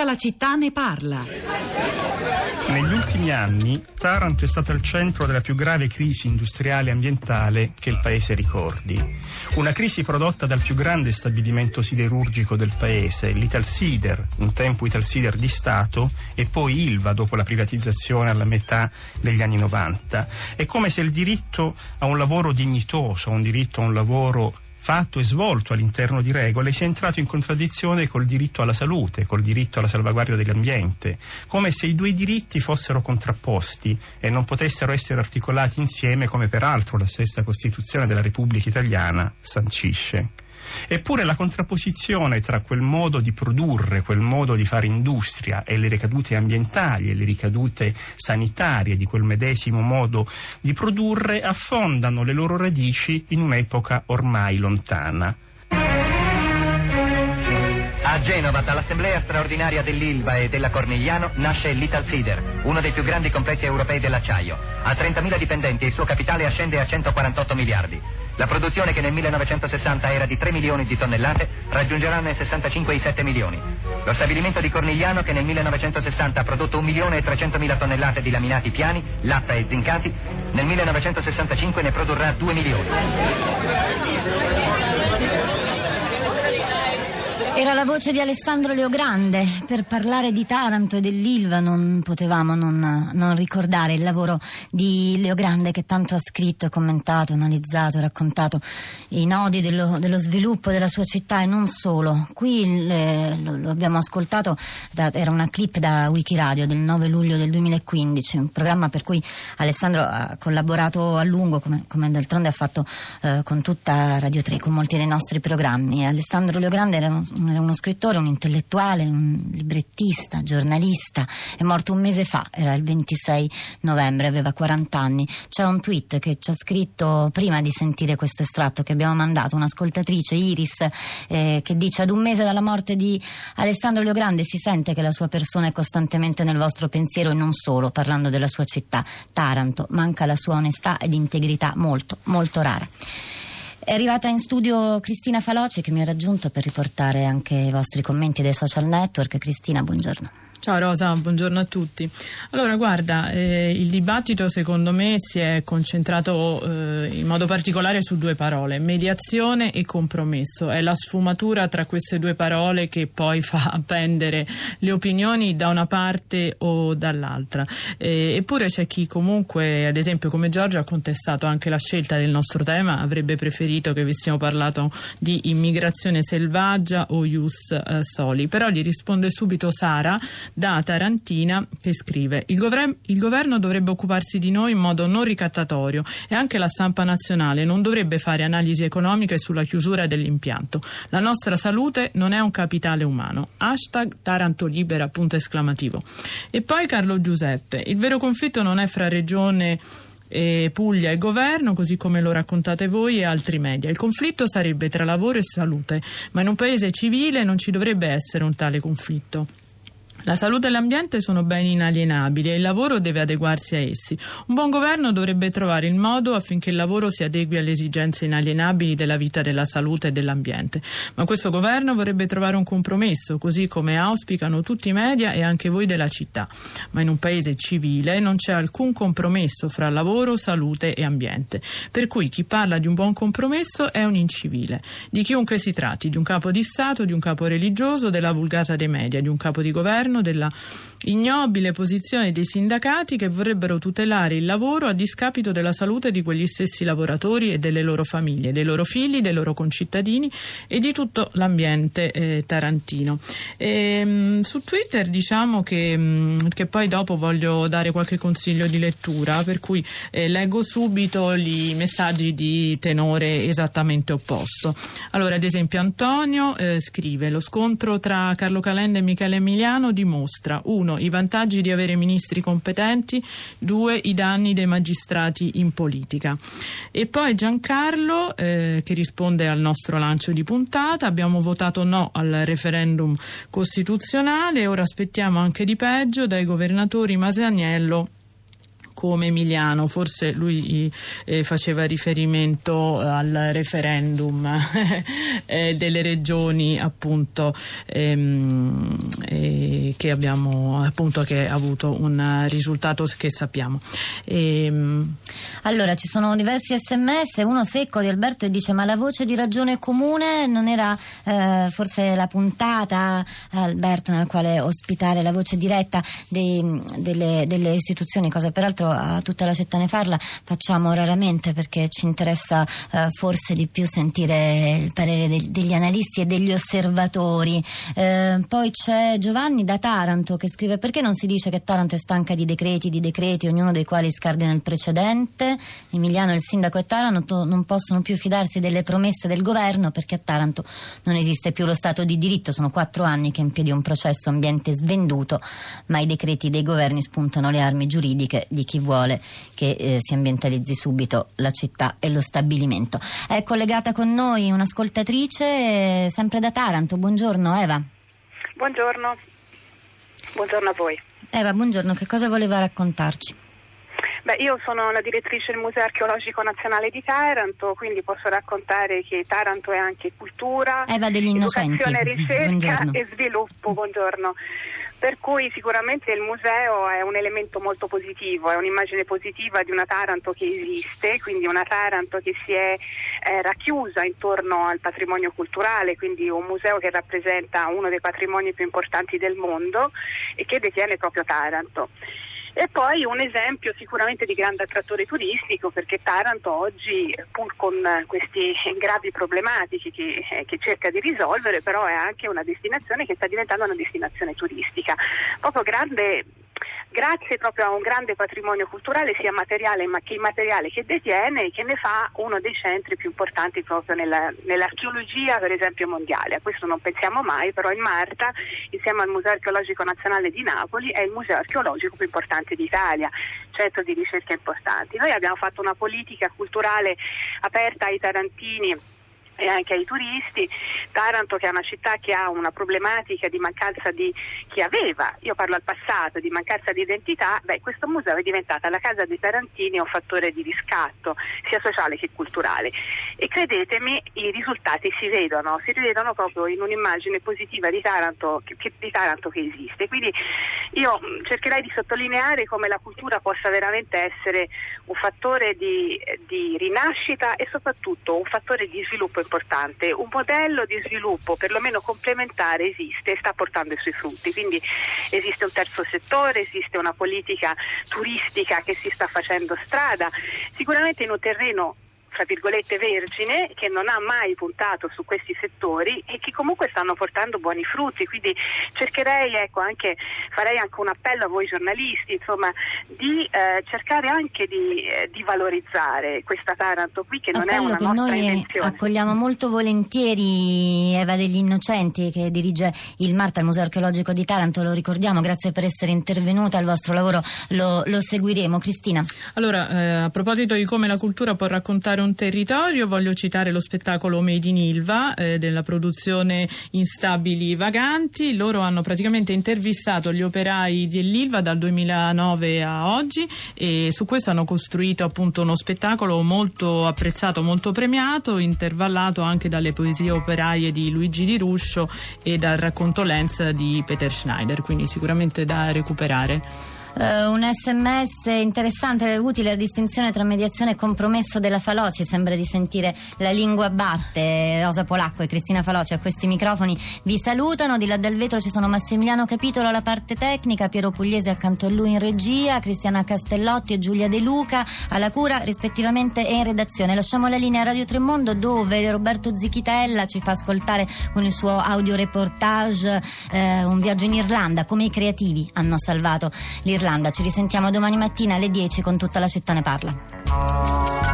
Tutta la città ne parla. Negli ultimi anni Taranto è stata al centro della più grave crisi industriale e ambientale che il paese ricordi. Una crisi prodotta dal più grande stabilimento siderurgico del paese, l'Ital Sider, un tempo Ital Sider di Stato, e poi Ilva dopo la privatizzazione alla metà degli anni 90. È come se il diritto a un lavoro dignitoso, a un diritto a un lavoro fatto e svolto all'interno di regole sia entrato in contraddizione col diritto alla salute, col diritto alla salvaguardia dell'ambiente, come se i due diritti fossero contrapposti e non potessero essere articolati insieme come peraltro la stessa Costituzione della Repubblica Italiana sancisce. Eppure la contrapposizione tra quel modo di produrre, quel modo di fare industria e le ricadute ambientali e le ricadute sanitarie di quel medesimo modo di produrre affondano le loro radici in un'epoca ormai lontana. A Genova, dall'assemblea straordinaria dell'Ilva e della Cornigliano, nasce l'Ital Sider, uno dei più grandi complessi europei dell'acciaio. Ha 30.000 dipendenti e il suo capitale ascende a 148 miliardi. La produzione che nel 1960 era di 3 milioni di tonnellate raggiungerà nel 65 i 7 milioni. Lo stabilimento di Cornigliano che nel 1960 ha prodotto 1 milione e 300 mila tonnellate di laminati piani, latta e zincati, nel 1965 ne produrrà 2 milioni. Era la voce di Alessandro Leogrande. Per parlare di Taranto e dell'Ilva non potevamo non, non, ricordare il lavoro di Leogrande che tanto ha scritto, commentato, analizzato, raccontato i nodi dello, dello sviluppo della sua città e non solo. Qui le, lo, lo, abbiamo ascoltato, da, era una clip da Wikiradio del 9 luglio del 2015, un programma per cui Alessandro ha collaborato a lungo, come, come d'altronde ha fatto eh, con tutta Radio 3, con molti dei nostri programmi. Alessandro Leogrande era un uno scrittore, un intellettuale, un librettista, giornalista, è morto un mese fa, era il 26 novembre, aveva 40 anni. C'è un tweet che ci ha scritto prima di sentire questo estratto che abbiamo mandato, un'ascoltatrice, Iris, eh, che dice ad un mese dalla morte di Alessandro Leogrande si sente che la sua persona è costantemente nel vostro pensiero e non solo, parlando della sua città, Taranto, manca la sua onestà ed integrità molto, molto rara. È arrivata in studio Cristina Faloci che mi ha raggiunto per riportare anche i vostri commenti dei social network. Cristina, buongiorno. Ciao Rosa, buongiorno a tutti. Allora, guarda, eh, il dibattito secondo me si è concentrato eh, in modo particolare su due parole, mediazione e compromesso. È la sfumatura tra queste due parole che poi fa pendere le opinioni da una parte o dall'altra. Eh, eppure c'è chi comunque, ad esempio come Giorgio, ha contestato anche la scelta del nostro tema, avrebbe preferito che avessimo parlato di immigrazione selvaggia o ius eh, soli. Però gli risponde subito Sara da Tarantina che scrive il, govern- il governo dovrebbe occuparsi di noi in modo non ricattatorio e anche la stampa nazionale non dovrebbe fare analisi economiche sulla chiusura dell'impianto. La nostra salute non è un capitale umano. Hashtag Taranto Libera, punto esclamativo. E poi Carlo Giuseppe, il vero conflitto non è fra regione e Puglia e governo, così come lo raccontate voi e altri media. Il conflitto sarebbe tra lavoro e salute, ma in un paese civile non ci dovrebbe essere un tale conflitto. La salute e l'ambiente sono beni inalienabili e il lavoro deve adeguarsi a essi. Un buon governo dovrebbe trovare il modo affinché il lavoro si adegui alle esigenze inalienabili della vita, della salute e dell'ambiente. Ma questo governo vorrebbe trovare un compromesso, così come auspicano tutti i media e anche voi della città. Ma in un paese civile non c'è alcun compromesso fra lavoro, salute e ambiente. Per cui chi parla di un buon compromesso è un incivile. Di chiunque si tratti, di un capo di Stato, di un capo religioso, della vulgata dei media, di un capo di governo all'interno della ignobile posizione dei sindacati che vorrebbero tutelare il lavoro a discapito della salute di quegli stessi lavoratori e delle loro famiglie, dei loro figli, dei loro concittadini e di tutto l'ambiente eh, tarantino. E, ehm, mh, su Twitter diciamo che, mh, mm, che, poi dopo voglio dare qualche consiglio di lettura, per cui eh, leggo subito i messaggi di tenore esattamente opposto. Allora, ad esempio, Antonio eh, scrive: Lo scontro tra Carlo Calenda e Michele Emiliano dimostra 1. i vantaggi di avere ministri competenti, 2. i danni dei magistrati in politica. E poi Giancarlo eh, che risponde al nostro lancio di puntata, abbiamo votato no al referendum costituzionale, ora aspettiamo anche di peggio dai governatori Masaniello come Emiliano, forse lui eh, faceva riferimento al referendum eh, delle regioni appunto ehm, eh, che abbiamo appunto che ha avuto un risultato che sappiamo. E, ehm, allora ci sono diversi sms, uno secco di Alberto e dice ma la voce di ragione comune non era eh, forse la puntata Alberto nel quale ospitare la voce diretta dei, delle, delle, istituzioni, cosa peraltro a tutta la città ne parla facciamo raramente perché ci interessa eh, forse di più sentire il parere de- degli analisti e degli osservatori. Eh, poi c'è Giovanni da Taranto che scrive perché non si dice che Taranto è stanca di decreti, di decreti, ognuno dei quali scardina il precedente. Emiliano, il sindaco e Taranto non possono più fidarsi delle promesse del governo perché a Taranto non esiste più lo Stato di diritto, sono quattro anni che è in piedi un processo ambiente svenduto, ma i decreti dei governi spuntano le armi giuridiche di chi vuole che eh, si ambientalizzi subito la città e lo stabilimento. È collegata con noi un'ascoltatrice eh, sempre da Taranto. Buongiorno Eva. Buongiorno. Buongiorno a voi. Eva, buongiorno, che cosa voleva raccontarci? Beh, io sono la direttrice del Museo Archeologico Nazionale di Taranto, quindi posso raccontare che Taranto è anche cultura, educazione, ricerca buongiorno. e sviluppo. Buongiorno. Per cui sicuramente il museo è un elemento molto positivo, è un'immagine positiva di una Taranto che esiste, quindi una Taranto che si è eh, racchiusa intorno al patrimonio culturale, quindi un museo che rappresenta uno dei patrimoni più importanti del mondo e che detiene proprio Taranto. E poi un esempio sicuramente di grande attrattore turistico perché Taranto oggi, pur con queste gravi problematiche che, eh, che, cerca di risolvere, però è anche una destinazione che sta diventando una destinazione turistica. Proprio grande grazie proprio a un grande patrimonio culturale sia materiale ma che immateriale che detiene e che ne fa uno dei centri più importanti proprio nella, nell'archeologia per esempio mondiale. A questo non pensiamo mai, però il Marta insieme al Museo Archeologico Nazionale di Napoli è il museo archeologico più importante d'Italia, centro di ricerca importanti. Noi abbiamo fatto una politica culturale aperta ai tarantini e anche ai turisti. Taranto che è una città che ha una problematica di mancanza di chi aveva, io parlo al passato, di mancanza di identità, beh, questo museo è diventata la casa dei tarantini un fattore di riscatto sia sociale che culturale e credetemi i risultati si vedono, si vedono proprio in un'immagine positiva di Taranto che, di Taranto che esiste. Quindi io cercherei di sottolineare come la cultura possa veramente essere un fattore di, di rinascita e soprattutto un fattore di sviluppo importante. Un modello di sviluppo perlomeno complementare esiste e sta portando i suoi frutti. Quindi esiste un terzo settore, esiste una politica turistica che si sta facendo strada, sicuramente in un terreno tra virgolette vergine che non ha mai puntato su questi settori e che comunque stanno portando buoni frutti. Quindi cercherei ecco anche farei anche un appello a voi giornalisti insomma di eh, cercare anche di, eh, di, valorizzare questa Taranto qui che non appello è una che nostra noi invenzione. accogliamo molto volentieri Eva degli Innocenti che dirige il Marta al Museo Archeologico di Taranto lo ricordiamo. Grazie per essere intervenuta il vostro lavoro lo, lo seguiremo. Cristina? Allora eh, a proposito di come la cultura può raccontare un territorio, voglio citare lo spettacolo Made in Ilva eh, della produzione Instabili Vaganti. Loro hanno praticamente intervistato gli operai dell'Ilva dal 2009 a oggi e su questo hanno costruito appunto uno spettacolo molto apprezzato, molto premiato, intervallato anche dalle poesie operaie di Luigi Di Ruscio e dal racconto Lenz di Peter Schneider, quindi sicuramente da recuperare. Uh, un sms interessante, utile la distinzione tra mediazione e compromesso della Faloci. Sembra di sentire la lingua batte. Rosa Polacco e Cristina Faloci a questi microfoni vi salutano. Di là dal vetro ci sono Massimiliano Capitolo alla parte tecnica, Piero Pugliese accanto a lui in regia, Cristiana Castellotti e Giulia De Luca alla cura rispettivamente e in redazione. Lasciamo la linea a Radio Tremondo dove Roberto Zichitella ci fa ascoltare con il suo audioreportage eh, un viaggio in Irlanda, come i creativi hanno salvato l'Irlanda Irlanda. Ci risentiamo domani mattina alle 10 con tutta la città ne parla.